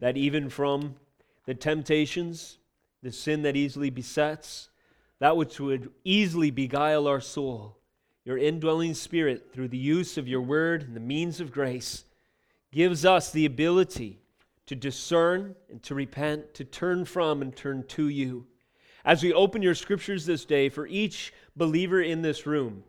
that even from the temptations, the sin that easily besets, that which would easily beguile our soul, your indwelling spirit, through the use of your word and the means of grace, gives us the ability to discern and to repent, to turn from and turn to you. As we open your scriptures this day, for each believer in this room,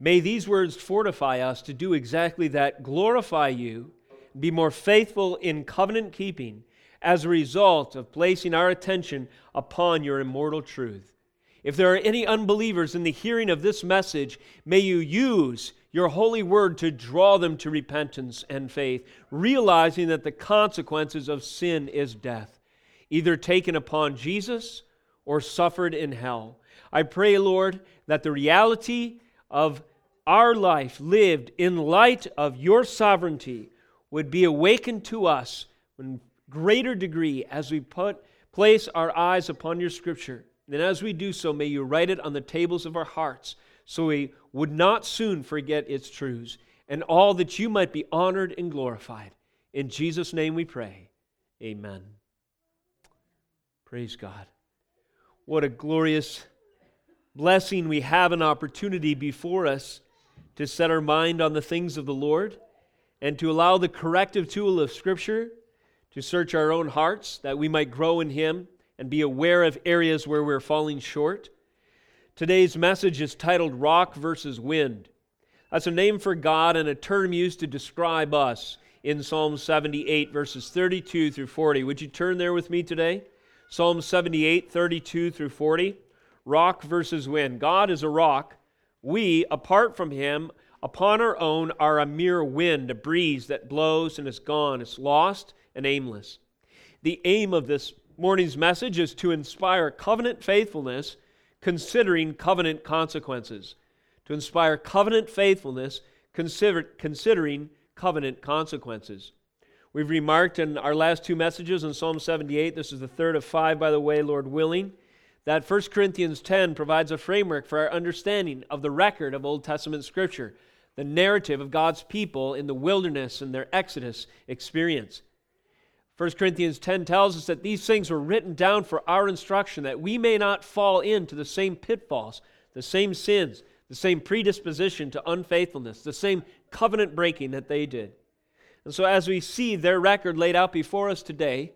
may these words fortify us to do exactly that glorify you, be more faithful in covenant keeping as a result of placing our attention upon your immortal truth. If there are any unbelievers in the hearing of this message, may you use your holy word to draw them to repentance and faith, realizing that the consequences of sin is death, either taken upon Jesus or suffered in hell. I pray, Lord, that the reality of our life lived in light of your sovereignty would be awakened to us in greater degree as we put place our eyes upon your scripture. And as we do so, may you write it on the tables of our hearts so we would not soon forget its truths, and all that you might be honored and glorified. In Jesus' name we pray. Amen. Praise God. What a glorious blessing we have an opportunity before us to set our mind on the things of the Lord and to allow the corrective tool of Scripture to search our own hearts that we might grow in Him and be aware of areas where we're falling short. Today's message is titled Rock versus Wind. That's a name for God and a term used to describe us in Psalm 78, verses 32 through 40. Would you turn there with me today? Psalm 78, 32 through 40. Rock versus wind. God is a rock. We, apart from Him, upon our own, are a mere wind, a breeze that blows and is gone. It's lost and aimless. The aim of this morning's message is to inspire covenant faithfulness considering covenant consequences. To inspire covenant faithfulness, consider, considering covenant consequences. We've remarked in our last two messages in Psalm 78, this is the third of five, by the way, Lord willing, that 1 Corinthians 10 provides a framework for our understanding of the record of Old Testament Scripture, the narrative of God's people in the wilderness and their Exodus experience. 1 Corinthians 10 tells us that these things were written down for our instruction, that we may not fall into the same pitfalls, the same sins, the same predisposition to unfaithfulness, the same covenant breaking that they did. And so, as we see their record laid out before us today,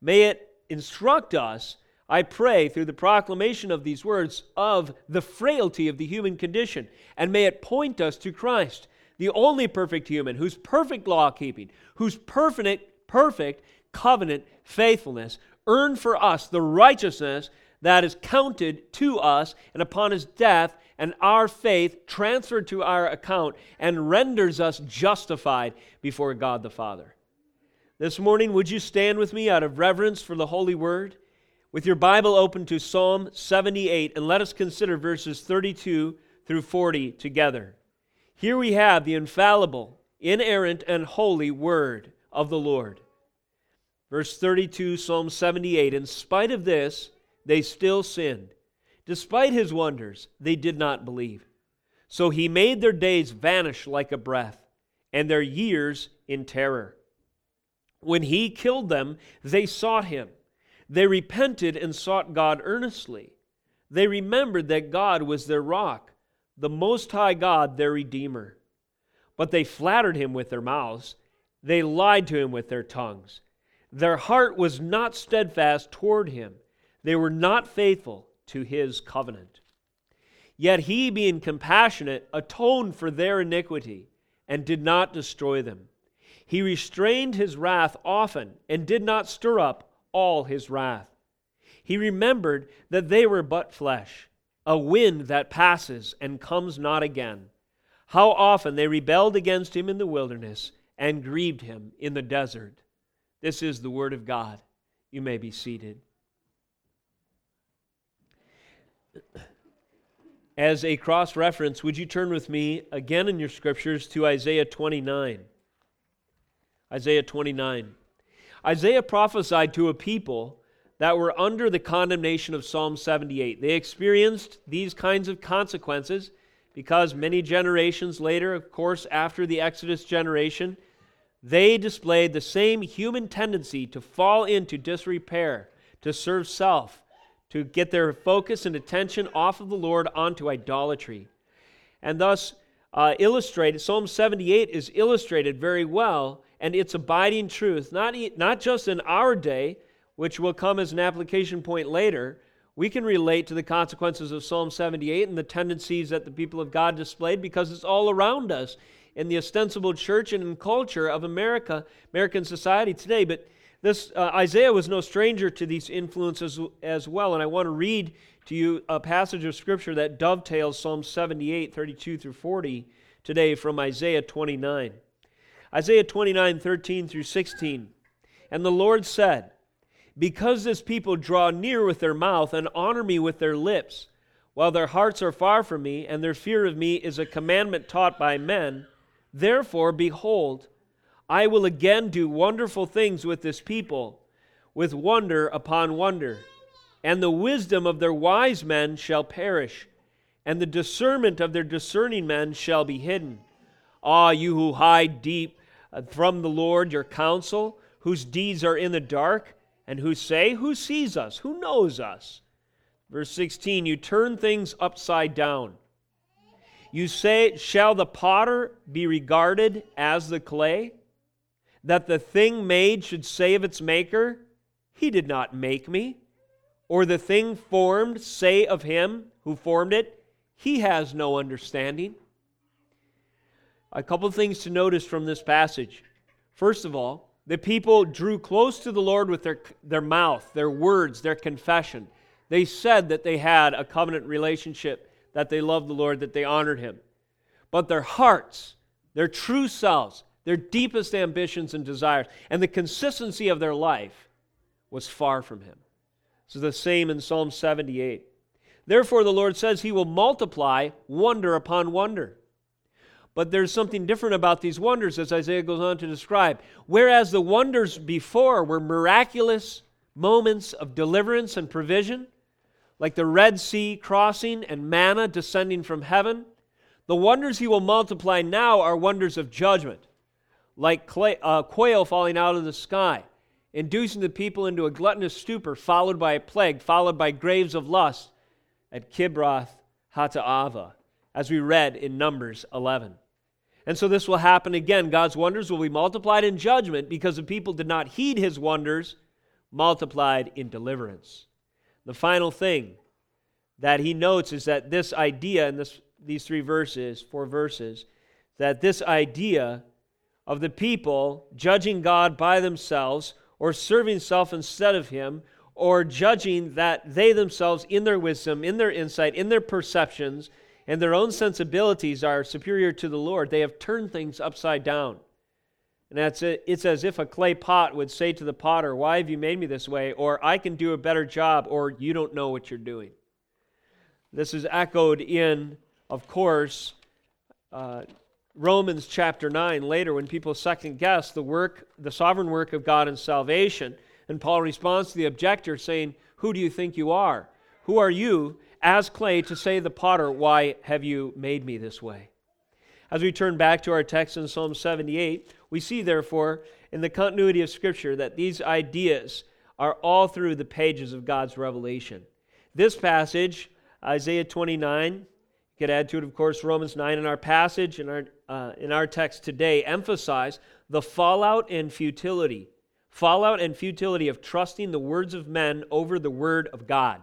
may it instruct us, I pray, through the proclamation of these words, of the frailty of the human condition. And may it point us to Christ, the only perfect human, whose perfect law keeping, whose perfect, perfect covenant faithfulness earned for us the righteousness that is counted to us, and upon his death and our faith transferred to our account and renders us justified before God the Father. This morning, would you stand with me out of reverence for the Holy Word? With your Bible open to Psalm 78, and let us consider verses 32 through 40 together. Here we have the infallible, inerrant, and holy Word of the Lord. Verse 32, Psalm 78 In spite of this, they still sinned. Despite his wonders, they did not believe. So he made their days vanish like a breath, and their years in terror. When he killed them, they sought him. They repented and sought God earnestly. They remembered that God was their rock, the Most High God, their Redeemer. But they flattered him with their mouths, they lied to him with their tongues. Their heart was not steadfast toward him. They were not faithful to his covenant. Yet he, being compassionate, atoned for their iniquity and did not destroy them. He restrained his wrath often and did not stir up all his wrath. He remembered that they were but flesh, a wind that passes and comes not again. How often they rebelled against him in the wilderness and grieved him in the desert. This is the Word of God. You may be seated. As a cross reference, would you turn with me again in your scriptures to Isaiah 29? Isaiah 29. Isaiah prophesied to a people that were under the condemnation of Psalm 78. They experienced these kinds of consequences because many generations later, of course, after the Exodus generation, they displayed the same human tendency to fall into disrepair, to serve self, to get their focus and attention off of the Lord onto idolatry. And thus, uh, illustrated, Psalm 78 is illustrated very well, and its abiding truth, not, not just in our day, which will come as an application point later, we can relate to the consequences of Psalm 78 and the tendencies that the people of God displayed because it's all around us in the ostensible church and in culture of America, American society today. But this uh, Isaiah was no stranger to these influences as well, and I want to read to you a passage of scripture that dovetails Psalm 78, 32 through 40 today from Isaiah 29. Isaiah 29, 13 through 16. And the Lord said, Because this people draw near with their mouth and honor me with their lips, while their hearts are far from me, and their fear of me is a commandment taught by men, Therefore, behold, I will again do wonderful things with this people, with wonder upon wonder. And the wisdom of their wise men shall perish, and the discernment of their discerning men shall be hidden. Ah, you who hide deep Uh, from the Lord your counsel, whose deeds are in the dark, and who say, Who sees us? Who knows us? Verse 16, you turn things upside down you say, Shall the potter be regarded as the clay? That the thing made should say of its maker, He did not make me. Or the thing formed say of him who formed it, He has no understanding. A couple of things to notice from this passage. First of all, the people drew close to the Lord with their, their mouth, their words, their confession. They said that they had a covenant relationship that they loved the Lord, that they honored Him. But their hearts, their true selves, their deepest ambitions and desires, and the consistency of their life was far from Him. This is the same in Psalm 78. Therefore, the Lord says He will multiply wonder upon wonder. But there's something different about these wonders, as Isaiah goes on to describe. Whereas the wonders before were miraculous moments of deliverance and provision, like the Red Sea crossing and manna descending from heaven. The wonders he will multiply now are wonders of judgment, like clay, uh, quail falling out of the sky, inducing the people into a gluttonous stupor, followed by a plague, followed by graves of lust at Kibroth Hattaavah, as we read in Numbers 11. And so this will happen again. God's wonders will be multiplied in judgment because the people did not heed his wonders, multiplied in deliverance. The final thing that he notes is that this idea in this, these three verses, four verses, that this idea of the people judging God by themselves or serving self instead of him or judging that they themselves, in their wisdom, in their insight, in their perceptions, and their own sensibilities are superior to the Lord, they have turned things upside down. And that's it. It's as if a clay pot would say to the potter, Why have you made me this way? Or I can do a better job, or you don't know what you're doing. This is echoed in, of course, uh, Romans chapter 9 later when people second guess the work, the sovereign work of God in salvation. And Paul responds to the objector saying, Who do you think you are? Who are you as clay to say the potter, Why have you made me this way? As we turn back to our text in Psalm 78, we see, therefore, in the continuity of Scripture that these ideas are all through the pages of God's revelation. This passage, Isaiah 29, you could add to it, of course, Romans 9 in our passage, in our, uh, in our text today, emphasize the fallout and futility. Fallout and futility of trusting the words of men over the word of God.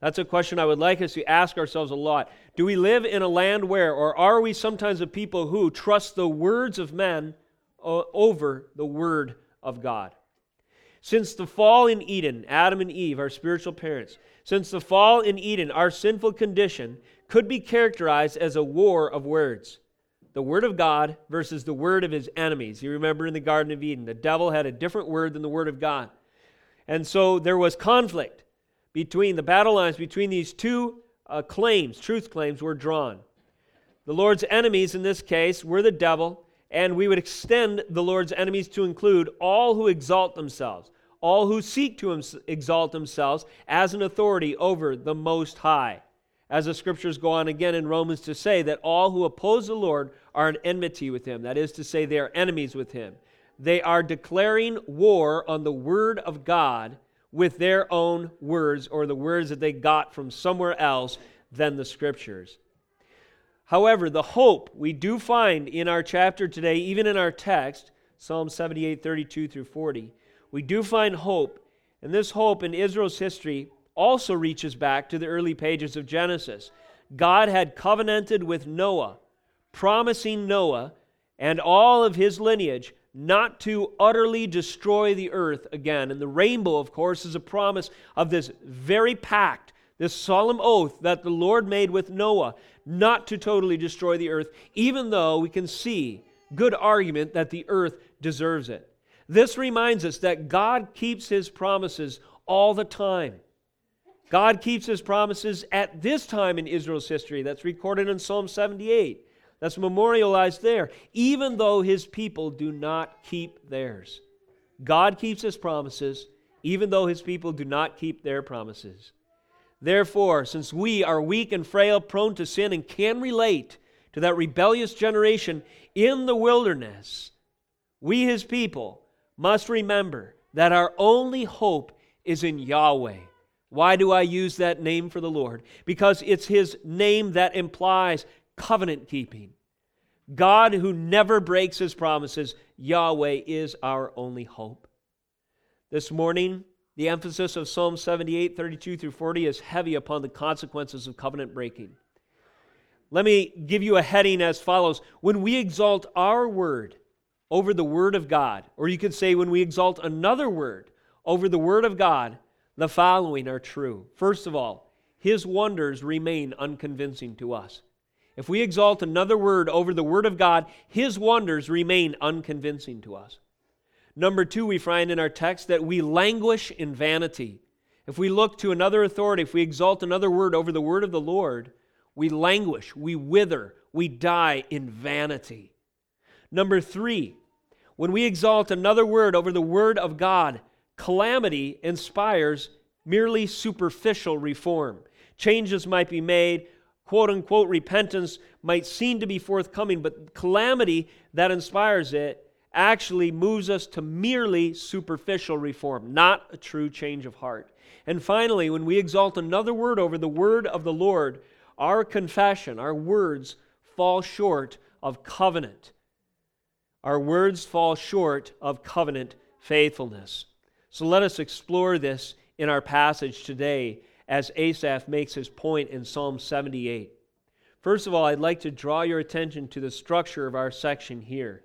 That's a question I would like us to ask ourselves a lot. Do we live in a land where, or are we sometimes a people who trust the words of men uh, over the Word of God. Since the fall in Eden, Adam and Eve, our spiritual parents, since the fall in Eden, our sinful condition could be characterized as a war of words. The Word of God versus the Word of his enemies. You remember in the Garden of Eden, the devil had a different word than the Word of God. And so there was conflict between the battle lines between these two uh, claims, truth claims, were drawn. The Lord's enemies in this case were the devil and we would extend the Lord's enemies to include all who exalt themselves, all who seek to exalt themselves as an authority over the Most High. As the scriptures go on again in Romans to say that all who oppose the Lord are in enmity with him. That is to say, they are enemies with him. they are declaring war on the Word of God with their own words or the words that they got from somewhere else than the Scriptures. However, the hope we do find in our chapter today, even in our text, Psalm 78, 32 through 40, we do find hope. And this hope in Israel's history also reaches back to the early pages of Genesis. God had covenanted with Noah, promising Noah and all of his lineage not to utterly destroy the earth again. And the rainbow, of course, is a promise of this very pact, this solemn oath that the Lord made with Noah not to totally destroy the earth, even though we can see good argument that the earth deserves it. This reminds us that God keeps his promises all the time. God keeps his promises at this time in Israel's history. That's recorded in Psalm 78. That's memorialized there, even though his people do not keep theirs. God keeps his promises, even though his people do not keep their promises. Therefore, since we are weak and frail, prone to sin, and can relate to that rebellious generation in the wilderness, we, his people, must remember that our only hope is in Yahweh. Why do I use that name for the Lord? Because it's his name that implies covenant keeping. God who never breaks his promises, Yahweh is our only hope. This morning, the emphasis of Psalm 78, 32 through 40 is heavy upon the consequences of covenant breaking. Let me give you a heading as follows When we exalt our word over the word of God, or you could say when we exalt another word over the word of God, the following are true. First of all, his wonders remain unconvincing to us. If we exalt another word over the word of God, his wonders remain unconvincing to us. Number two, we find in our text that we languish in vanity. If we look to another authority, if we exalt another word over the word of the Lord, we languish, we wither, we die in vanity. Number three, when we exalt another word over the word of God, calamity inspires merely superficial reform. Changes might be made, quote unquote repentance might seem to be forthcoming, but calamity that inspires it actually moves us to merely superficial reform, not a true change of heart. And finally, when we exalt another word over the word of the Lord, our confession, our words fall short of covenant. Our words fall short of covenant faithfulness. So let us explore this in our passage today as Asaph makes his point in Psalm 78. First of all, I'd like to draw your attention to the structure of our section here.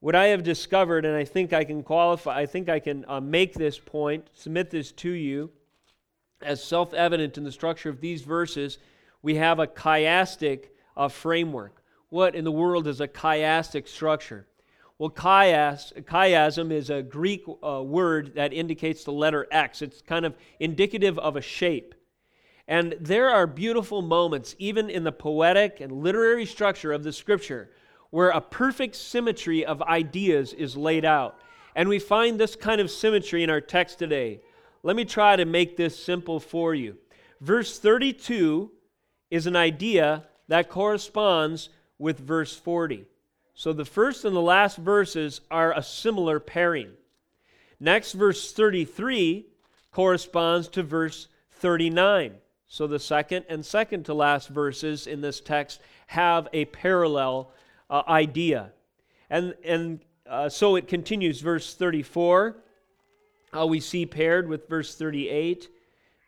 What I have discovered, and I think I can qualify, I think I can uh, make this point, submit this to you as self evident in the structure of these verses, we have a chiastic uh, framework. What in the world is a chiastic structure? Well, chias, chiasm is a Greek uh, word that indicates the letter X. It's kind of indicative of a shape. And there are beautiful moments, even in the poetic and literary structure of the scripture, where a perfect symmetry of ideas is laid out. And we find this kind of symmetry in our text today. Let me try to make this simple for you. Verse 32 is an idea that corresponds with verse 40. So the first and the last verses are a similar pairing. Next, verse 33 corresponds to verse 39. So the second and second to last verses in this text have a parallel uh, idea. And, and uh, so it continues, verse 34, uh, we see paired with verse 38,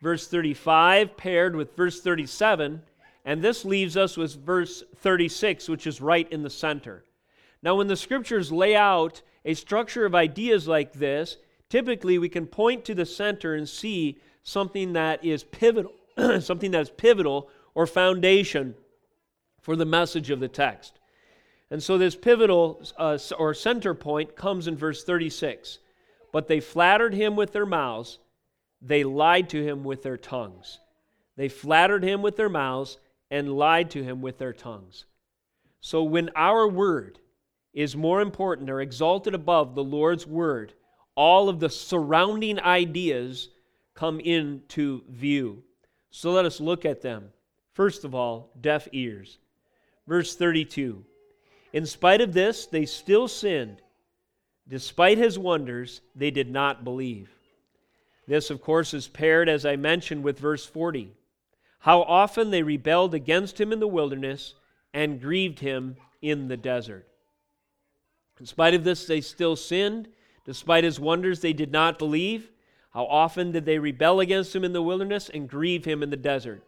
verse 35 paired with verse 37, and this leaves us with verse 36, which is right in the center. Now, when the scriptures lay out a structure of ideas like this, typically we can point to the center and see something that is pivotal, something that is pivotal or foundation for the message of the text. And so this pivotal uh, or center point comes in verse 36. But they flattered him with their mouths, they lied to him with their tongues. They flattered him with their mouths and lied to him with their tongues. So when our word is more important or exalted above the Lord's word, all of the surrounding ideas come into view. So let us look at them. First of all, deaf ears. Verse 32 In spite of this, they still sinned. Despite his wonders, they did not believe. This, of course, is paired, as I mentioned, with verse 40. How often they rebelled against him in the wilderness and grieved him in the desert. In spite of this, they still sinned. Despite his wonders, they did not believe. How often did they rebel against him in the wilderness and grieve him in the desert?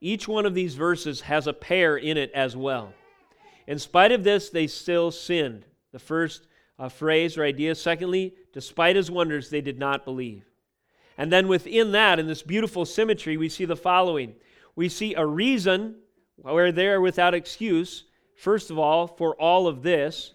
Each one of these verses has a pair in it as well. In spite of this, they still sinned. The first uh, phrase or idea. Secondly, despite his wonders, they did not believe. And then within that, in this beautiful symmetry, we see the following we see a reason where they're without excuse, first of all, for all of this,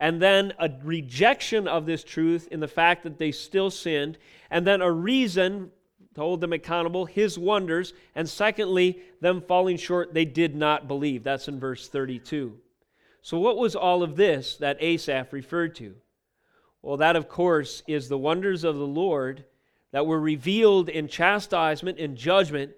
and then a rejection of this truth in the fact that they still sinned, and then a reason to hold them accountable, his wonders, and secondly, them falling short, they did not believe. That's in verse 32. So, what was all of this that Asaph referred to? Well, that, of course, is the wonders of the Lord that were revealed in chastisement and judgment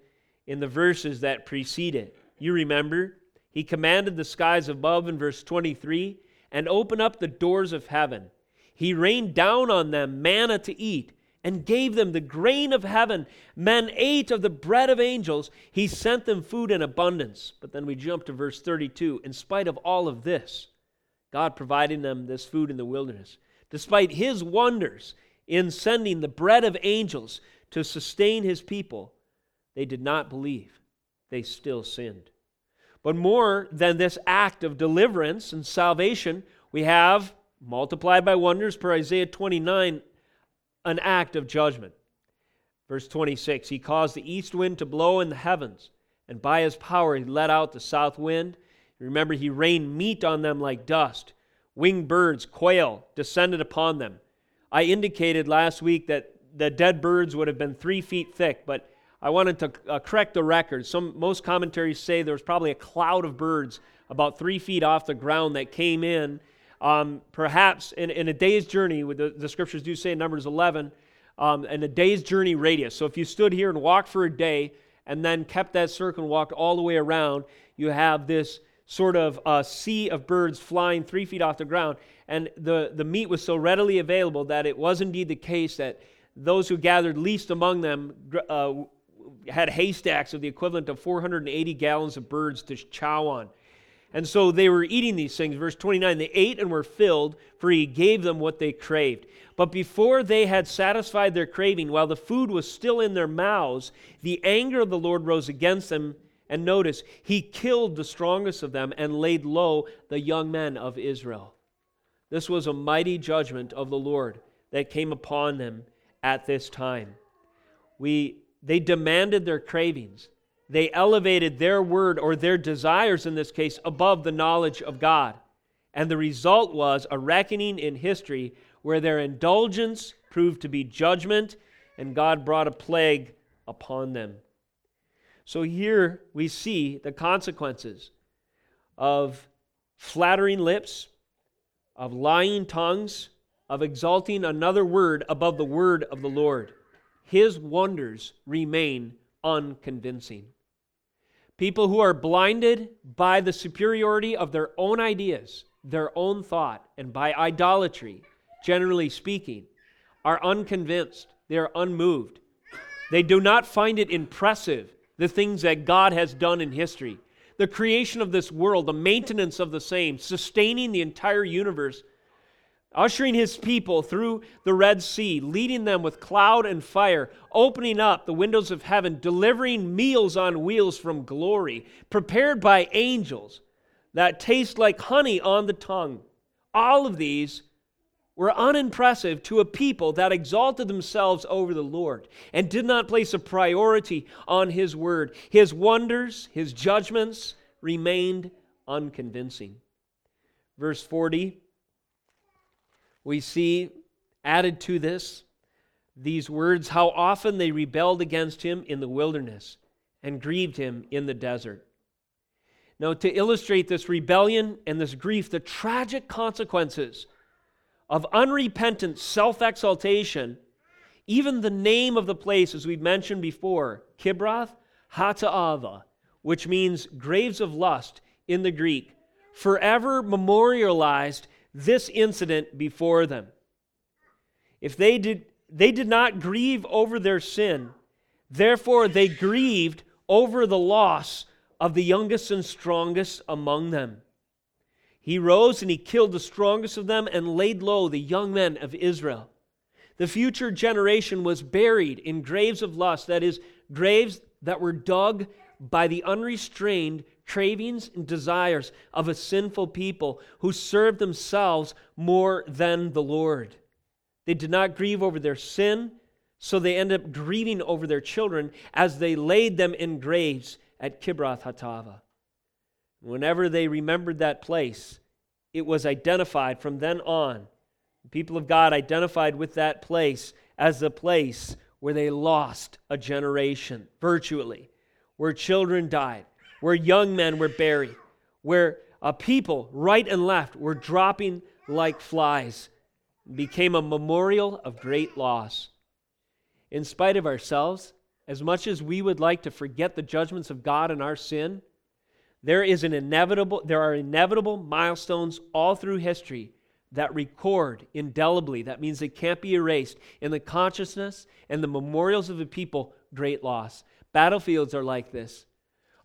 in the verses that precede it. You remember, he commanded the skies above in verse 23 and open up the doors of heaven. He rained down on them manna to eat and gave them the grain of heaven. Men ate of the bread of angels. He sent them food in abundance. But then we jump to verse 32. In spite of all of this, God providing them this food in the wilderness, despite his wonders in sending the bread of angels to sustain his people, they did not believe. They still sinned. But more than this act of deliverance and salvation, we have, multiplied by wonders per Isaiah 29, an act of judgment. Verse 26 He caused the east wind to blow in the heavens, and by his power he let out the south wind. Remember, he rained meat on them like dust. Winged birds, quail, descended upon them. I indicated last week that the dead birds would have been three feet thick, but I wanted to uh, correct the record. Some, most commentaries say there was probably a cloud of birds about three feet off the ground that came in um, perhaps in, in, a day's journey, the, the scriptures do say in Numbers 11, um, in a day's journey radius. So if you stood here and walked for a day and then kept that circle and walked all the way around, you have this sort of uh, sea of birds flying three feet off the ground. And the, the meat was so readily available that it was indeed the case that those who gathered least among them uh, had haystacks of the equivalent of 480 gallons of birds to chow on. And so they were eating these things. Verse 29 they ate and were filled, for he gave them what they craved. But before they had satisfied their craving, while the food was still in their mouths, the anger of the Lord rose against them. And notice, he killed the strongest of them and laid low the young men of Israel. This was a mighty judgment of the Lord that came upon them at this time. We, they demanded their cravings. They elevated their word or their desires in this case above the knowledge of God. And the result was a reckoning in history where their indulgence proved to be judgment and God brought a plague upon them. So here we see the consequences of flattering lips, of lying tongues, of exalting another word above the word of the Lord. His wonders remain unconvincing. People who are blinded by the superiority of their own ideas, their own thought, and by idolatry, generally speaking, are unconvinced. They are unmoved. They do not find it impressive, the things that God has done in history. The creation of this world, the maintenance of the same, sustaining the entire universe ushering his people through the Red Sea, leading them with cloud and fire, opening up the windows of heaven, delivering meals on wheels from glory, prepared by angels that taste like honey on the tongue. All of these were unimpressive to a people that exalted themselves over the Lord and did not place a priority on his word. His wonders, his judgments remained unconvincing. Verse 40 we see added to this these words how often they rebelled against him in the wilderness and grieved him in the desert. Now, to illustrate this rebellion and this grief, the tragic consequences of unrepentant self exaltation, even the name of the place, as we've mentioned before, Kibroth Hattaavah, which means graves of lust in the Greek, forever memorialized this incident before them. If they did, they did not grieve over their sin, therefore they grieved over the loss of the youngest and strongest among them. He rose and he killed the strongest of them and laid low the young men of Israel. The future generation was buried in graves of lust, that is, graves that were dug by the unrestrained cravings and desires of a sinful people who served themselves more than the Lord. They did not grieve over their sin, so they ended up grieving over their children as they laid them in graves at Kibroth Hattaavah. Whenever they remembered that place, it was identified from then on. The people of God identified with that place as the place where they lost a generation, virtually, where children died, where young men were buried, where a people, right and left, were dropping like flies, became a memorial of great loss. In spite of ourselves, as much as we would like to forget the judgments of God and our sin, there is an inevitable there are inevitable milestones all through history that record indelibly that means they can't be erased in the consciousness and the memorials of the people great loss battlefields are like this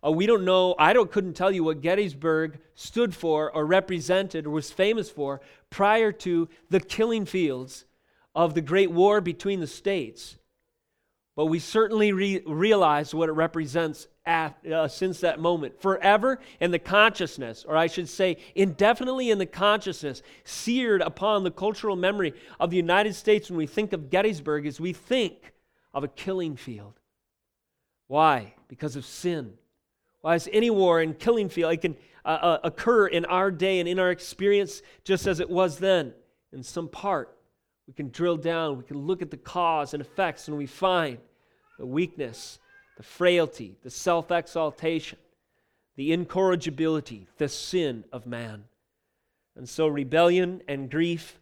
uh, we don't know i don't couldn't tell you what gettysburg stood for or represented or was famous for prior to the killing fields of the great war between the states but we certainly re- realize what it represents uh, since that moment. Forever in the consciousness, or I should say, indefinitely in the consciousness, seared upon the cultural memory of the United States when we think of Gettysburg, as we think of a killing field. Why? Because of sin. Why is any war and killing field, it can uh, uh, occur in our day and in our experience just as it was then, in some part. We can drill down, we can look at the cause and effects, and we find the weakness, the frailty, the self exaltation, the incorrigibility, the sin of man. And so rebellion and grief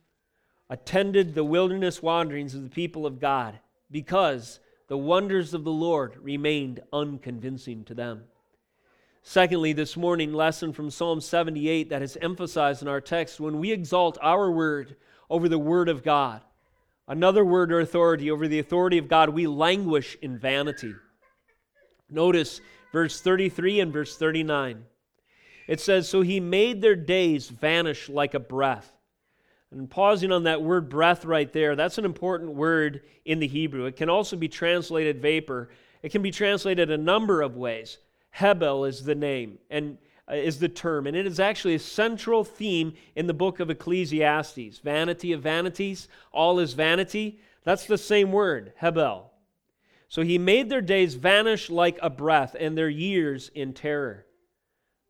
attended the wilderness wanderings of the people of God because the wonders of the Lord remained unconvincing to them. Secondly, this morning, lesson from Psalm 78 that is emphasized in our text when we exalt our word over the word of God, another word or authority over the authority of God, we languish in vanity. Notice verse 33 and verse 39. It says, So he made their days vanish like a breath. And pausing on that word breath right there, that's an important word in the Hebrew. It can also be translated vapor. It can be translated a number of ways. Hebel is the name. And uh, is the term, and it is actually a central theme in the book of Ecclesiastes. Vanity of vanities, all is vanity. That's the same word, Hebel. So he made their days vanish like a breath, and their years in terror.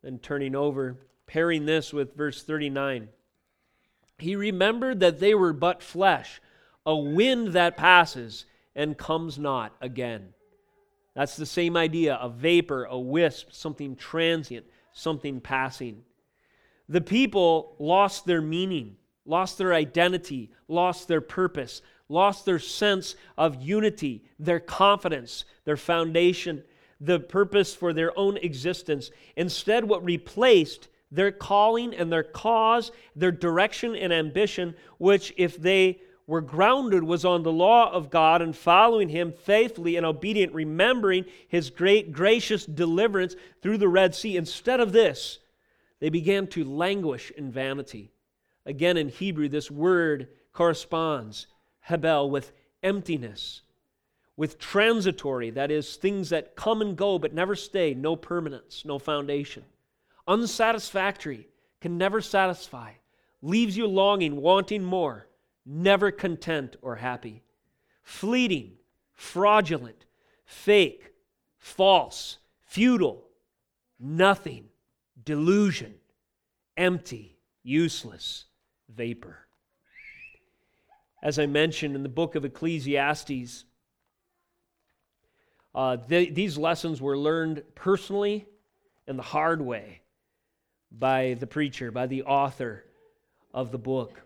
Then turning over, pairing this with verse 39. He remembered that they were but flesh, a wind that passes and comes not again. That's the same idea a vapor, a wisp, something transient something passing. The people lost their meaning, lost their identity, lost their purpose, lost their sense of unity, their confidence, their foundation, the purpose for their own existence. Instead, what replaced their calling and their cause, their direction and ambition, which, if they were grounded was on the law of God and following Him faithfully and obedient, remembering His great gracious deliverance through the Red Sea. Instead of this, they began to languish in vanity. Again, in Hebrew, this word corresponds, hebel, with emptiness, with transitory, that is, things that come and go but never stay, no permanence, no foundation. Unsatisfactory, can never satisfy, leaves you longing, wanting more never content or happy, fleeting, fraudulent, fake, false, futile, nothing, delusion, empty, useless, vapor. As I mentioned in the book of Ecclesiastes, uh, these lessons were learned personally and the hard way by the preacher, by the author of the book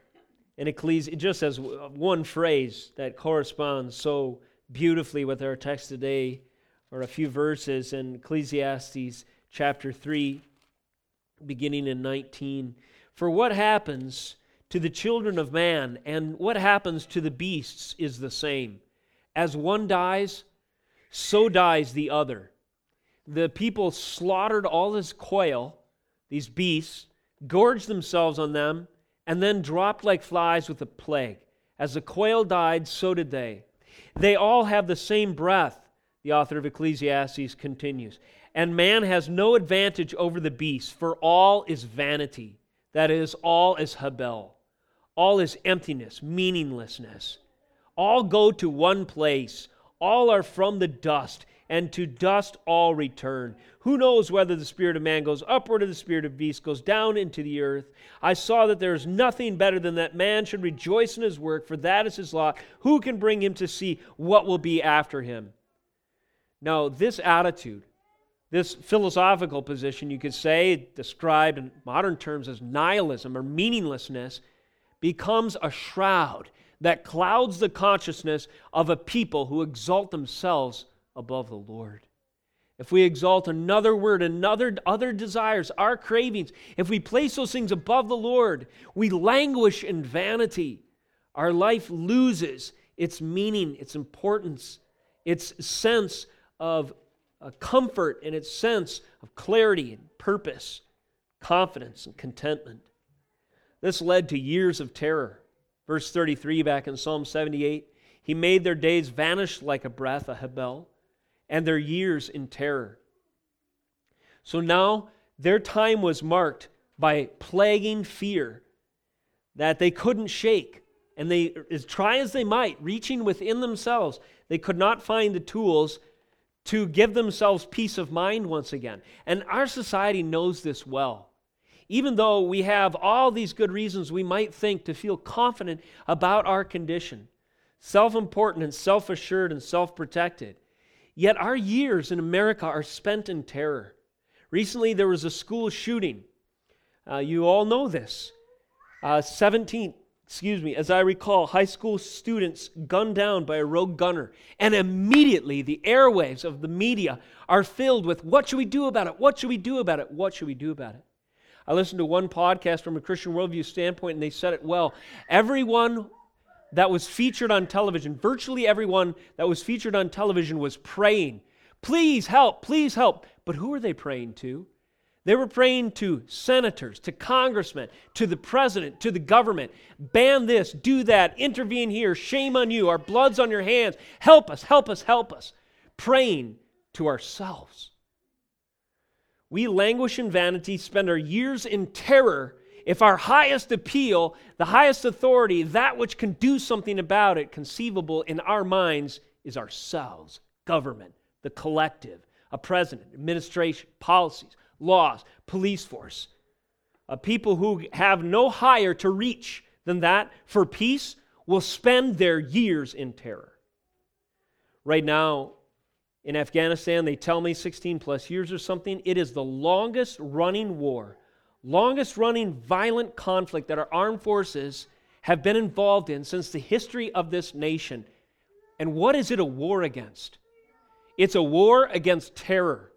in it just has uh, one phrase that corresponds so beautifully with our text today, or a few verses in Ecclesiastes chapter 3, beginning in 19. For what happens to the children of man, and what happens to the beasts is the same. As one dies, so dies the other. The people slaughtered all this quail, these beasts, gorged themselves on them, and then dropped like flies with a plague. As the quail died, so did they. They all have the same breath, the author of Ecclesiastes continues. And man has no advantage over the beast, for all is vanity. That is, all is Habel. All is emptiness, meaninglessness. All go to one place. All are from the dust, and to dust all return. Who knows whether the spirit of man goes upward or the spirit of beast goes down into the earth? I saw that there is nothing better than that man should rejoice in his work, for that is his lot. Who can bring him to see what will be after him? Now, this attitude, this philosophical position, you could say, described in modern terms as nihilism or meaninglessness, becomes a shroud that clouds the consciousness of a people who exalt themselves above the Lord. If we exalt another word, another other desires, our cravings, if we place those things above the Lord, we languish in vanity. Our life loses its meaning, its importance, its sense of uh, comfort, and its sense of clarity and purpose, confidence and contentment. This led to years of terror. Verse 33 back in Psalm 78 He made their days vanish like a breath, a Habel, and their years in terror. So now their time was marked by plaguing fear that they couldn't shake. And they, as try as they might, reaching within themselves, they could not find the tools to give themselves peace of mind once again. And our society knows this well even though we have all these good reasons we might think to feel confident about our condition, self important and self assured and self protected. Yet our years in America are spent in terror. Recently, there was a school shooting. Uh, you all know this. Uh, 17, excuse me, as I recall, high school students gunned down by a rogue gunner. And immediately the airwaves of the media are filled with what should we do about it? What should we do about it? What should we do about it? I listened to one podcast from a Christian worldview standpoint, and they said it well. Everyone that was featured on television, virtually everyone that was featured on television was praying, Please help, please help. But who were they praying to? They were praying to senators, to congressmen, to the president, to the government. Ban this, do that, intervene here, shame on you, our blood's on your hands. Help us, help us, help us. Praying to ourselves. We languish in vanity, spend our years in terror if our highest appeal, the highest authority, that which can do something about it, conceivable in our minds, is ourselves, government, the collective, a president, administration, policies, laws, police force. A people who have no higher to reach than that for peace will spend their years in terror. Right now, in Afghanistan, they tell me 16 plus years or something. It is the longest running war, longest running violent conflict that our armed forces have been involved in since the history of this nation. And what is it a war against? It's a war against terror.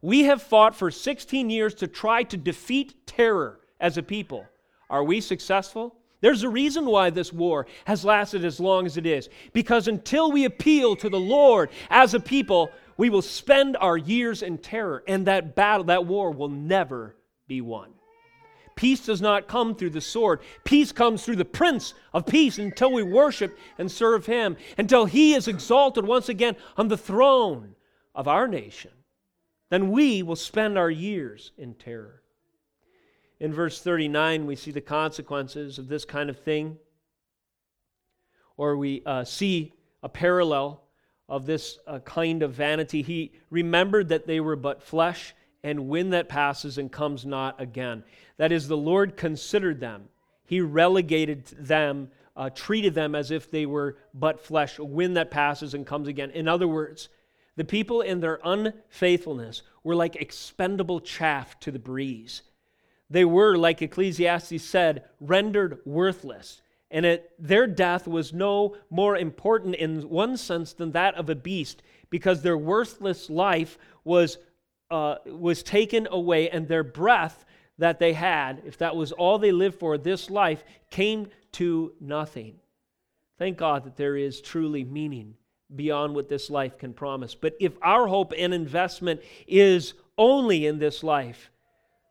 We have fought for 16 years to try to defeat terror as a people. Are we successful? There's a reason why this war has lasted as long as it is. Because until we appeal to the Lord as a people, we will spend our years in terror, and that battle, that war will never be won. Peace does not come through the sword. Peace comes through the Prince of Peace until we worship and serve Him, until He is exalted once again on the throne of our nation. Then we will spend our years in terror. In verse 39, we see the consequences of this kind of thing, or we uh, see a parallel of this uh, kind of vanity. He remembered that they were but flesh and wind that passes and comes not again. That is, the Lord considered them. He relegated them, uh, treated them as if they were but flesh, wind that passes and comes again. In other words, the people in their unfaithfulness were like expendable chaff to the breeze. They were, like Ecclesiastes said, rendered worthless. And it, their death was no more important in one sense than that of a beast, because their worthless life was, uh, was taken away, and their breath, that they had, if that was all they lived for, this life came to nothing. Thank God that there is truly meaning beyond what this life can promise. But if our hope and investment is only in this life,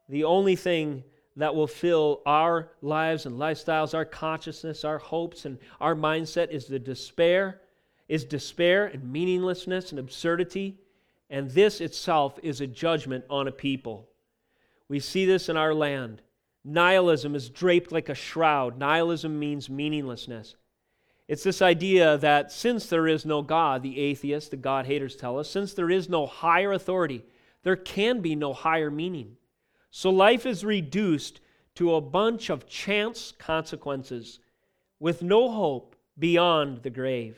the only thing that will fill our lives and lifestyles, our consciousness, our hopes, and our mindset is the despair, is despair and meaninglessness and absurdity. And this itself is a judgment on a people. We see this in our land. Nihilism is draped like a shroud. Nihilism means meaninglessness. It's this idea that since there is no God, the atheists, the God haters tell us, since there is no higher authority, there can be no higher meaning. So life is reduced to a bunch of chance consequences with no hope beyond the grave.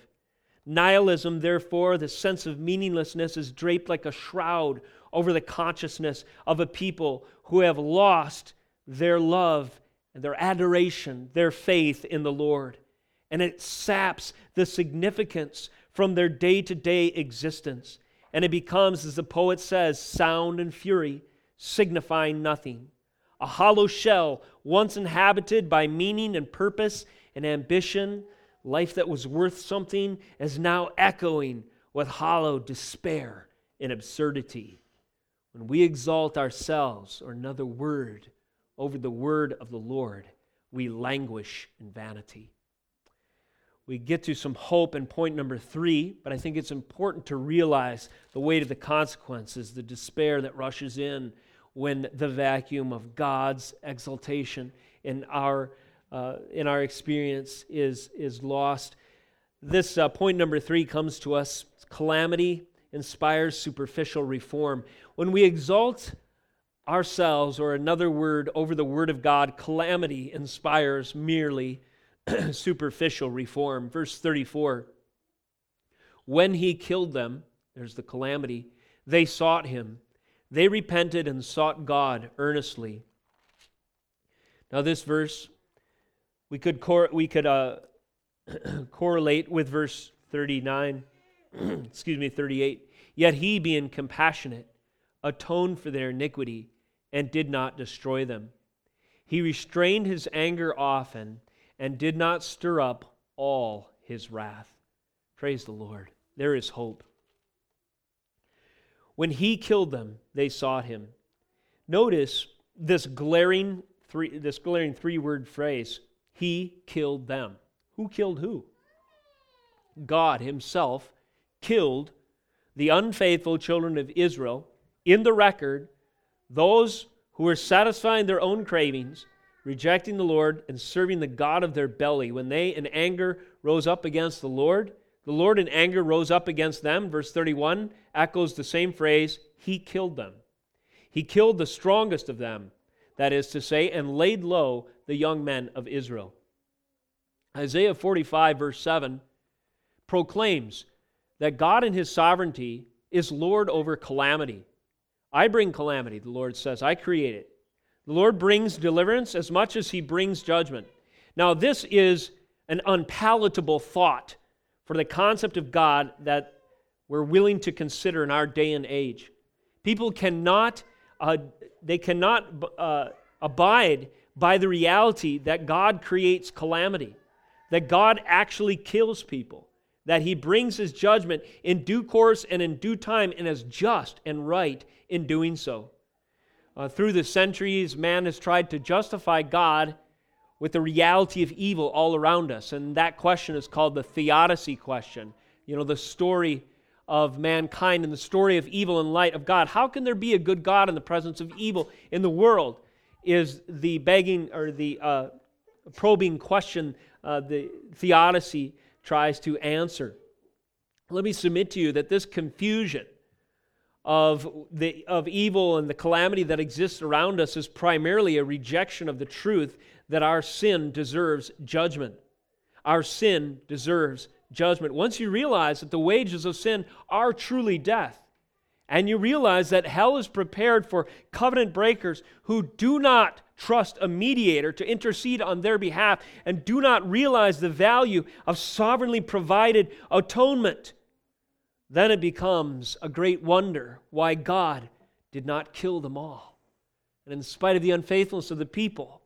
Nihilism, therefore, the sense of meaninglessness, is draped like a shroud over the consciousness of a people who have lost their love and their adoration, their faith in the Lord and it saps the significance from their day to day existence. And it becomes, as the poet says, sound and fury, signifying nothing. A hollow shell, once inhabited by meaning and purpose and ambition, life that was worth something, is now echoing with hollow despair and absurdity. When we exalt ourselves, or another word, over the word of the Lord, we languish in vanity we get to some hope in point number three, but I think it's important to realize the weight of the consequences, the despair that rushes in when the vacuum of God's exaltation in our, uh, in our experience is, is lost. This uh, point number three comes to us calamity inspires superficial reform. When we exalt ourselves, or another word over the Word of God, calamity inspires merely superficial reform. Verse 34 When he killed them, there's the calamity, they sought him. They repented and sought God earnestly. Now, this verse, we could, cor- we could uh, correlate with verse 39, excuse me, 38. Yet he, being compassionate, atoned for their iniquity and did not destroy them. He restrained his anger often and did not stir up all his wrath. Praise the Lord. There is hope. When he killed them, they sought him. Notice this glaring three, this glaring three-word phrase. He killed them. Who killed who? God himself killed the unfaithful children of Israel in the record, those who were satisfying their own cravings rejecting the Lord and serving the God of their belly. When they in anger rose up against the Lord, the Lord in anger rose up against them. Verse 31 echoes the same phrase He killed them. He killed the strongest of them, that is to say, and laid low the young men of Israel. Isaiah 45, verse 7, proclaims that God in His sovereignty is Lord over calamity. I bring calamity, the Lord says. I create it. The Lord brings deliverance as much as he brings judgment. Now, this is an unpalatable thought for the concept of God that we're willing to consider in our day and age. People cannot, uh, they cannot uh, abide by the reality that God creates calamity, that God actually kills people, that he brings his judgment in due course and in due time and is just and right in doing so. Uh, through the centuries, man has tried to justify God with the reality of evil all around us. And that question is called the theodicy question. You know, the story of mankind and the story of evil in light of God. How can there be a good God in the presence of evil in the world? Is the begging or the uh, probing question uh, the theodicy tries to answer. Let me submit to you that this confusion of, the, of evil and the calamity that exists around us is primarily a rejection of the truth that our sin deserves judgment. Our sin deserves judgment. Once you realize that the wages of sin are truly death, and you realize that hell is prepared for covenant breakers who do not trust a mediator to intercede on their behalf and do not realize the value of sovereignly provided atonement then it becomes a great wonder why God did not kill them all. And in spite of the unfaithfulness of the people,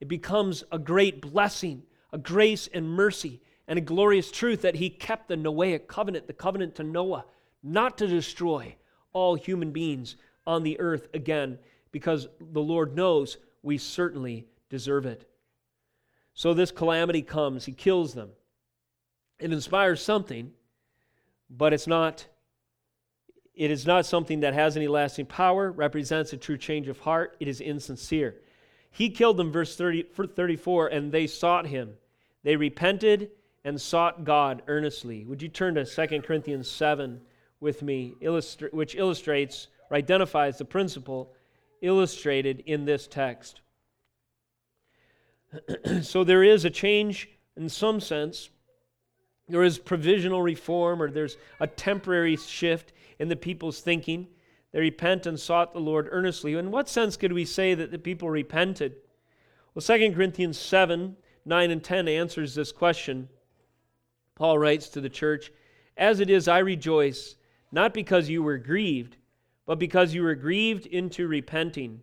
it becomes a great blessing, a grace and mercy, and a glorious truth that he kept the Noahic covenant, the covenant to Noah, not to destroy all human beings on the earth again, because the Lord knows we certainly deserve it. So this calamity comes, he kills them. It inspires something, but it's not it is not something that has any lasting power, represents a true change of heart. It is insincere. He killed them, verse 30, 34, and they sought him. They repented and sought God earnestly. Would you turn to 2 Corinthians 7 with me, which illustrates or identifies the principle illustrated in this text? so there is a change in some sense. There is provisional reform, or there's a temporary shift in the people's thinking. They repent and sought the Lord earnestly. In what sense could we say that the people repented? Well, 2 Corinthians 7 9 and 10 answers this question. Paul writes to the church, As it is, I rejoice, not because you were grieved, but because you were grieved into repenting.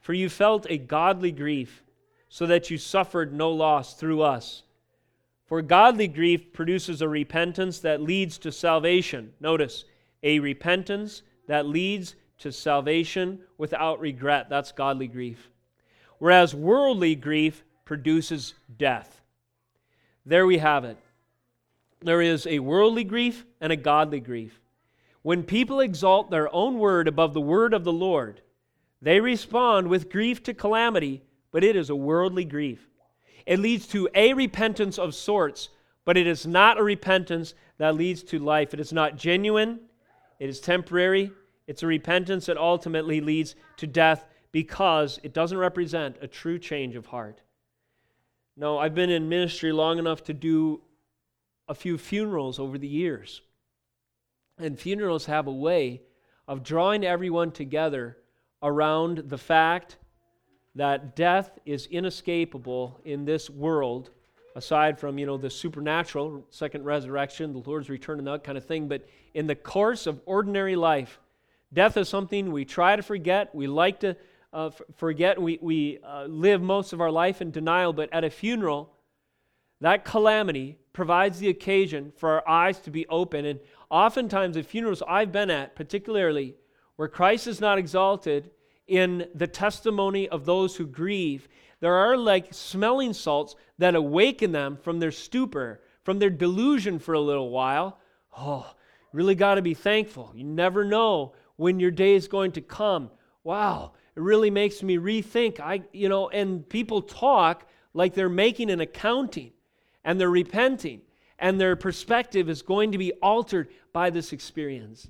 For you felt a godly grief, so that you suffered no loss through us. For godly grief produces a repentance that leads to salvation. Notice, a repentance that leads to salvation without regret. That's godly grief. Whereas worldly grief produces death. There we have it. There is a worldly grief and a godly grief. When people exalt their own word above the word of the Lord, they respond with grief to calamity, but it is a worldly grief. It leads to a repentance of sorts, but it is not a repentance that leads to life. It is not genuine, it is temporary. It's a repentance that ultimately leads to death because it doesn't represent a true change of heart. No, I've been in ministry long enough to do a few funerals over the years. And funerals have a way of drawing everyone together around the fact that death is inescapable in this world aside from you know the supernatural second resurrection the lord's return and that kind of thing. But in the course of ordinary life death is something we try to forget. We like to uh, f- forget. We, we uh, live most of our life in denial. But at a funeral that calamity provides the occasion for our eyes to be open and oftentimes at funerals i've been at particularly where christ is not exalted in the testimony of those who grieve there are like smelling salts that awaken them from their stupor, from their delusion for a little while. Oh, really got to be thankful. You never know when your day is going to come. Wow, it really makes me rethink. I, you know, and people talk like they're making an accounting and they're repenting and their perspective is going to be altered by this experience.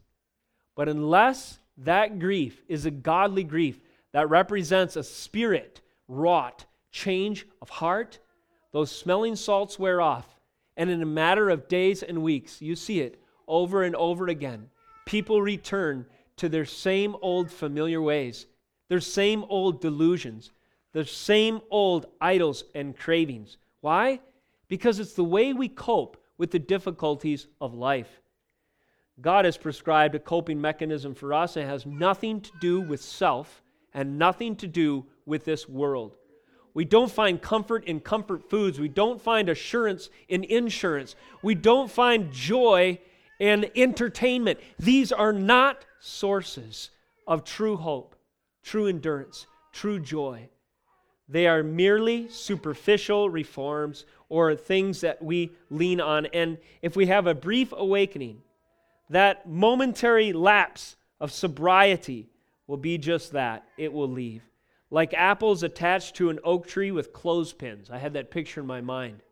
But unless that grief is a godly grief that represents a spirit wrought change of heart, those smelling salts wear off. And in a matter of days and weeks, you see it over and over again. People return to their same old familiar ways, their same old delusions, their same old idols and cravings. Why? Because it's the way we cope with the difficulties of life. God has prescribed a coping mechanism for us. It has nothing to do with self and nothing to do with this world. We don't find comfort in comfort foods. We don't find assurance in insurance. We don't find joy in entertainment. These are not sources of true hope, true endurance, true joy. They are merely superficial reforms or things that we lean on. And if we have a brief awakening, that momentary lapse of sobriety will be just that it will leave like apples attached to an oak tree with clothespins. I had that picture in my mind.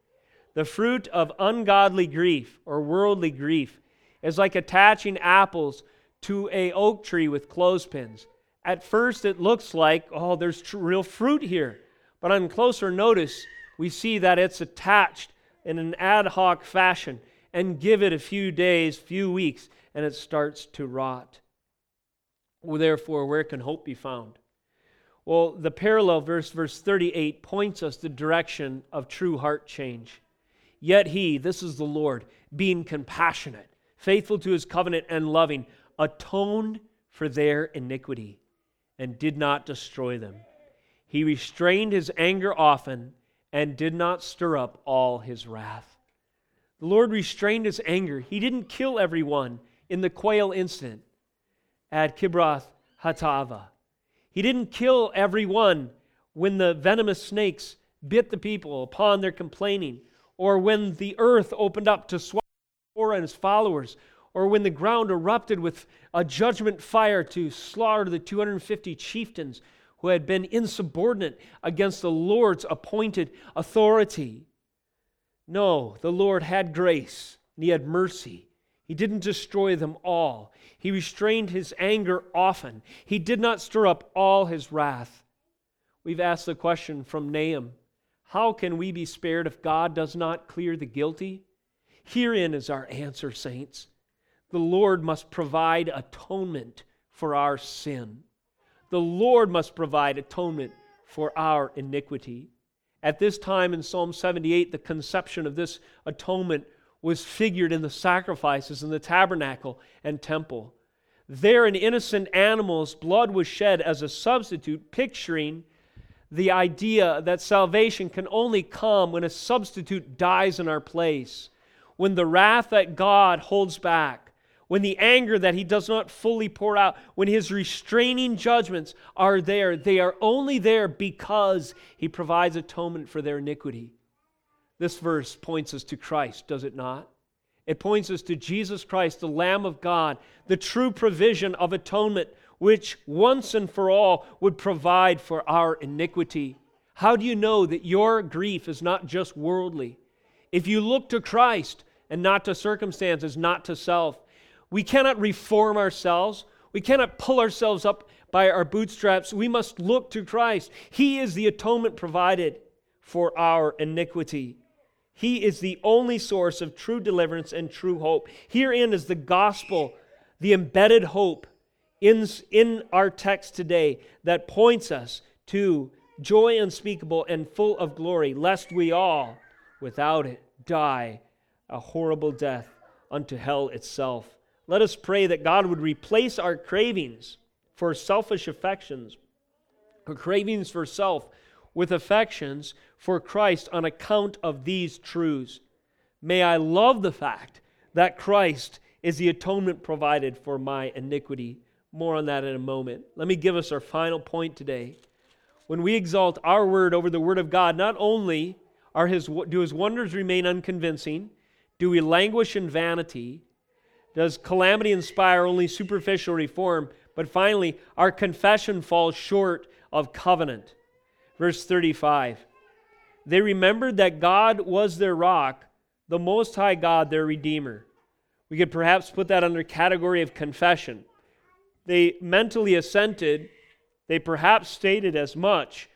The fruit of ungodly grief or worldly grief is like attaching apples to a oak tree with clothespins. At first, it looks like, oh, there's real fruit here. But on closer notice, we see that it's attached in an ad hoc fashion. And give it a few days, few weeks, and it starts to rot. Well, therefore, where can hope be found? Well, the parallel verse, verse 38, points us the direction of true heart change. Yet he, this is the Lord, being compassionate, faithful to his covenant, and loving, atoned for their iniquity and did not destroy them. He restrained his anger often and did not stir up all his wrath. The Lord restrained his anger. He didn't kill everyone in the quail incident at Kibroth Hattaavah. He didn't kill everyone when the venomous snakes bit the people upon their complaining, or when the earth opened up to swallow Korah and his followers, or when the ground erupted with a judgment fire to slaughter the 250 chieftains who had been insubordinate against the Lord's appointed authority. No, the Lord had grace and he had mercy. He didn't destroy them all. He restrained his anger often. He did not stir up all his wrath. We've asked the question from Nahum How can we be spared if God does not clear the guilty? Herein is our answer, saints. The Lord must provide atonement for our sin. The Lord must provide atonement for our iniquity. At this time in Psalm 78, the conception of this atonement was figured in the sacrifices in the tabernacle and temple. There, an innocent animal's blood was shed as a substitute, picturing the idea that salvation can only come when a substitute dies in our place, when the wrath that God holds back when the anger that he does not fully pour out, when his restraining judgments are there, they are only there because he provides atonement for their iniquity. This verse points us to Christ, does it not? It points us to Jesus Christ, the Lamb of God, the true provision of atonement, which once and for all would provide for our iniquity. How do you know that your grief is not just worldly? If you look to Christ and not to circumstances, not to self, we cannot reform ourselves. We cannot pull ourselves up by our bootstraps. We must look to Christ. He is the atonement provided for our iniquity. He is the only source of true deliverance and true hope. Herein is the gospel, the embedded hope in, in our text today that points us to joy unspeakable and full of glory, lest we all, without it, die a horrible death unto hell itself. Let us pray that God would replace our cravings for selfish affections, or cravings for self, with affections for Christ on account of these truths. May I love the fact that Christ is the atonement provided for my iniquity. More on that in a moment. Let me give us our final point today. When we exalt our word over the word of God, not only are his, do his wonders remain unconvincing, do we languish in vanity, does calamity inspire only superficial reform? But finally, our confession falls short of covenant. Verse 35 They remembered that God was their rock, the Most High God, their Redeemer. We could perhaps put that under category of confession. They mentally assented, they perhaps stated as much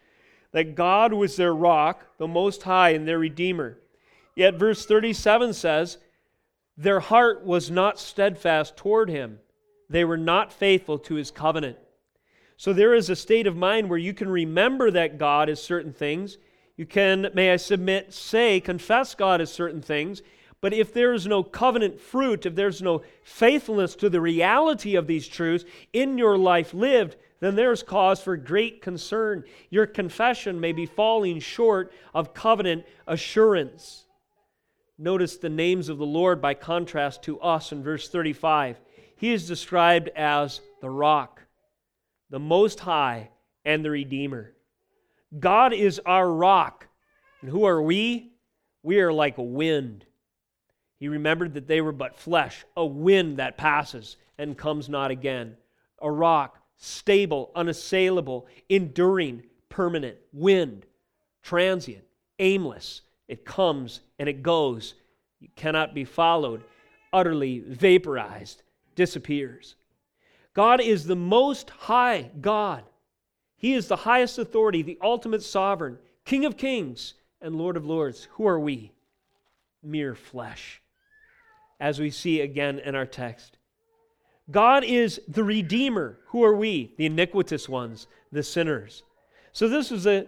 that God was their rock, the Most High, and their Redeemer. Yet verse 37 says, their heart was not steadfast toward him. They were not faithful to his covenant. So there is a state of mind where you can remember that God is certain things. You can, may I submit, say, confess God is certain things. But if there is no covenant fruit, if there's no faithfulness to the reality of these truths in your life lived, then there's cause for great concern. Your confession may be falling short of covenant assurance. Notice the names of the Lord by contrast to us in verse 35. He is described as the rock, the Most High, and the Redeemer. God is our rock. And who are we? We are like a wind. He remembered that they were but flesh, a wind that passes and comes not again. A rock, stable, unassailable, enduring, permanent. Wind, transient, aimless, it comes and it goes. Cannot be followed, utterly vaporized, disappears. God is the most high God. He is the highest authority, the ultimate sovereign, King of kings and Lord of lords. Who are we? Mere flesh, as we see again in our text. God is the Redeemer. Who are we? The iniquitous ones, the sinners. So, this is a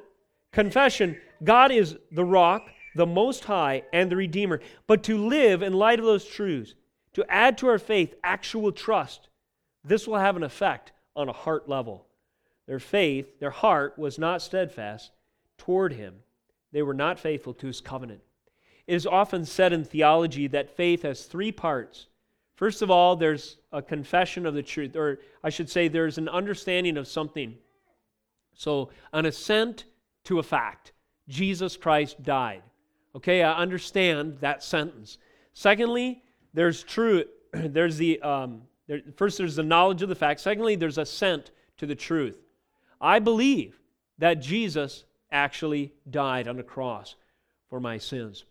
confession God is the rock, the Most High, and the Redeemer. But to live in light of those truths, to add to our faith actual trust, this will have an effect on a heart level. their faith, their heart was not steadfast toward him. They were not faithful to his covenant. It is often said in theology that faith has three parts. First of all, there's a confession of the truth, or I should say, there's an understanding of something. So, an assent to a fact Jesus Christ died. Okay, I understand that sentence. Secondly, there's truth. There's the um, there, first. There's the knowledge of the fact. Secondly, there's assent to the truth. I believe that Jesus actually died on the cross for my sins.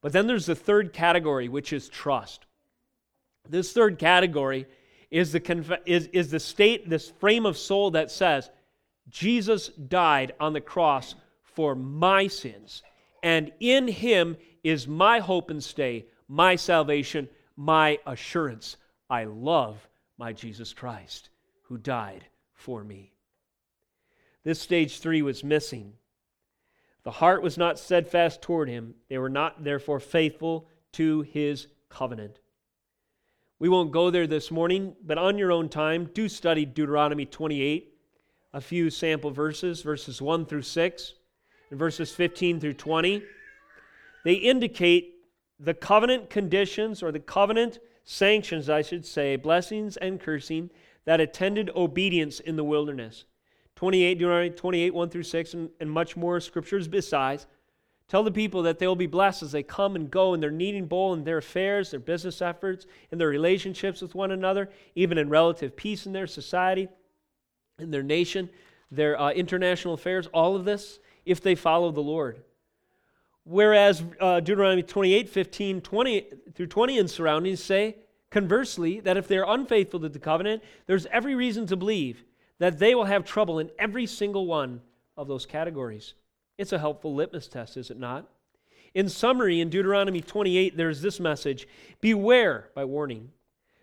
But then there's the third category, which is trust. This third category is the, conf- is, is the state, this frame of soul that says, Jesus died on the cross for my sins, and in him is my hope and stay, my salvation, my assurance. I love my Jesus Christ who died for me. This stage three was missing. The heart was not steadfast toward him. They were not, therefore, faithful to his covenant. We won't go there this morning, but on your own time, do study Deuteronomy 28, a few sample verses, verses 1 through 6, and verses 15 through 20. They indicate the covenant conditions, or the covenant sanctions, I should say, blessings and cursing that attended obedience in the wilderness. 28, Deuteronomy 28, 1 through 6, and, and much more scriptures besides. Tell the people that they will be blessed as they come and go in their kneading bowl, in their affairs, their business efforts, in their relationships with one another, even in relative peace in their society, in their nation, their uh, international affairs, all of this, if they follow the Lord. Whereas uh, Deuteronomy 28, 15 20 through 20 and surroundings say, conversely, that if they're unfaithful to the covenant, there's every reason to believe that they will have trouble in every single one of those categories. It's a helpful litmus test, is it not? In summary, in Deuteronomy 28, there's this message Beware, by warning,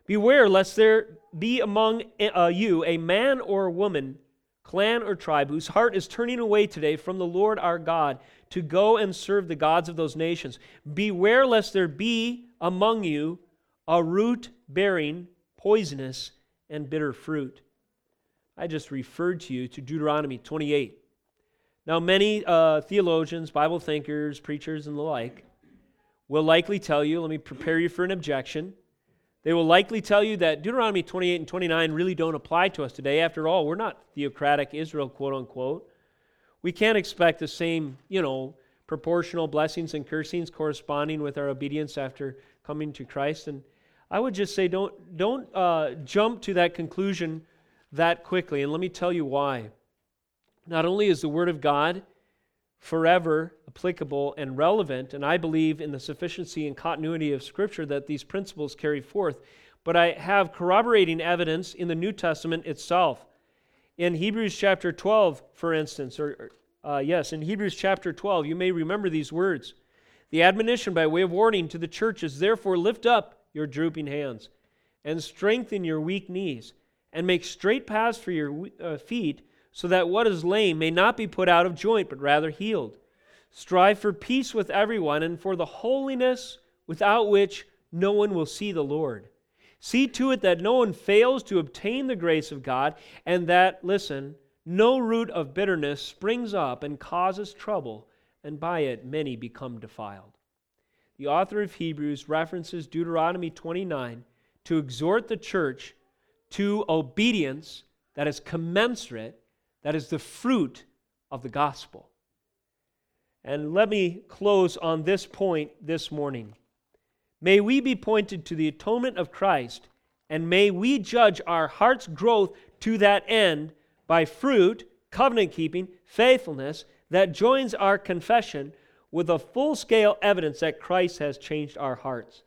beware lest there be among uh, you a man or a woman, clan or tribe, whose heart is turning away today from the Lord our God to go and serve the gods of those nations. Beware lest there be among you a root bearing poisonous and bitter fruit I just referred to you to Deuteronomy 28. Now, many uh, theologians, Bible thinkers, preachers, and the like will likely tell you, let me prepare you for an objection. They will likely tell you that Deuteronomy 28 and 29 really don't apply to us today. After all, we're not theocratic Israel, quote unquote. We can't expect the same, you know, proportional blessings and cursings corresponding with our obedience after coming to Christ. And I would just say don't, don't uh, jump to that conclusion that quickly, and let me tell you why. Not only is the Word of God forever applicable and relevant, and I believe in the sufficiency and continuity of Scripture that these principles carry forth, but I have corroborating evidence in the New Testament itself. In Hebrews chapter 12, for instance, or uh, yes, in Hebrews chapter 12, you may remember these words. The admonition by way of warning to the churches, therefore lift up your drooping hands and strengthen your weak knees and make straight paths for your uh, feet, so that what is lame may not be put out of joint, but rather healed. Strive for peace with everyone and for the holiness without which no one will see the Lord. See to it that no one fails to obtain the grace of God, and that, listen, no root of bitterness springs up and causes trouble, and by it many become defiled. The author of Hebrews references Deuteronomy 29 to exhort the church to obedience that is commensurate, that is the fruit of the gospel. And let me close on this point this morning. May we be pointed to the atonement of Christ, and may we judge our heart's growth to that end by fruit, covenant keeping, faithfulness that joins our confession with a full scale evidence that Christ has changed our hearts.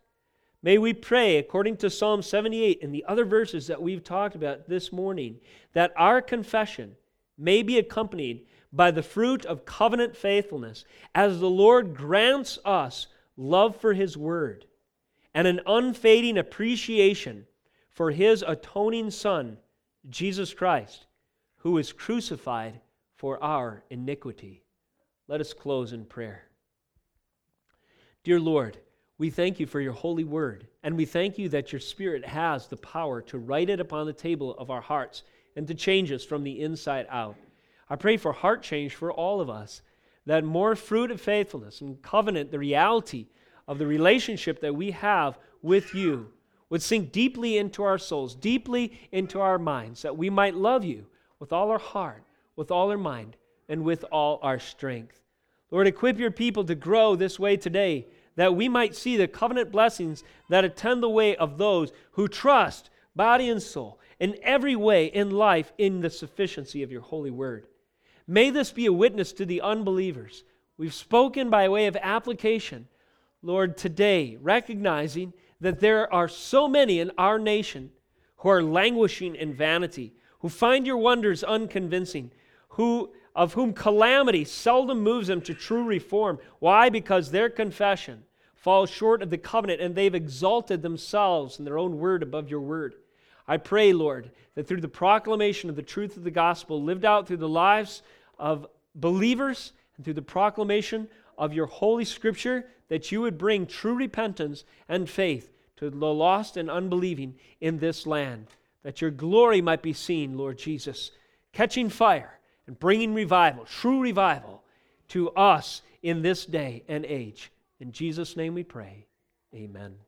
May we pray, according to Psalm 78 and the other verses that we've talked about this morning, that our confession may be accompanied by the fruit of covenant faithfulness as the Lord grants us love for His Word and an unfading appreciation for His atoning Son, Jesus Christ, who was crucified for our iniquity. Let us close in prayer. Dear Lord, we thank you for your holy word, and we thank you that your Spirit has the power to write it upon the table of our hearts and to change us from the inside out. I pray for heart change for all of us, that more fruit of faithfulness and covenant, the reality of the relationship that we have with you, would sink deeply into our souls, deeply into our minds, that we might love you with all our heart, with all our mind, and with all our strength. Lord, equip your people to grow this way today, that we might see the covenant blessings that attend the way of those who trust, body and soul, in every way in life in the sufficiency of your holy word. May this be a witness to the unbelievers. We've spoken by way of application, Lord, today, recognizing that there are so many in our nation who are languishing in vanity, who find your wonders unconvincing, who of whom calamity seldom moves them to true reform. Why? Because their confession falls short of the covenant and they've exalted themselves and their own word above your word. I pray, Lord, that through the proclamation of the truth of the gospel lived out through the lives of believers and through the proclamation of your holy scripture, that you would bring true repentance and faith to the lost and unbelieving in this land, that your glory might be seen, Lord Jesus, catching fire and bringing revival, true revival, to us in this day and age. In Jesus' name we pray. Amen.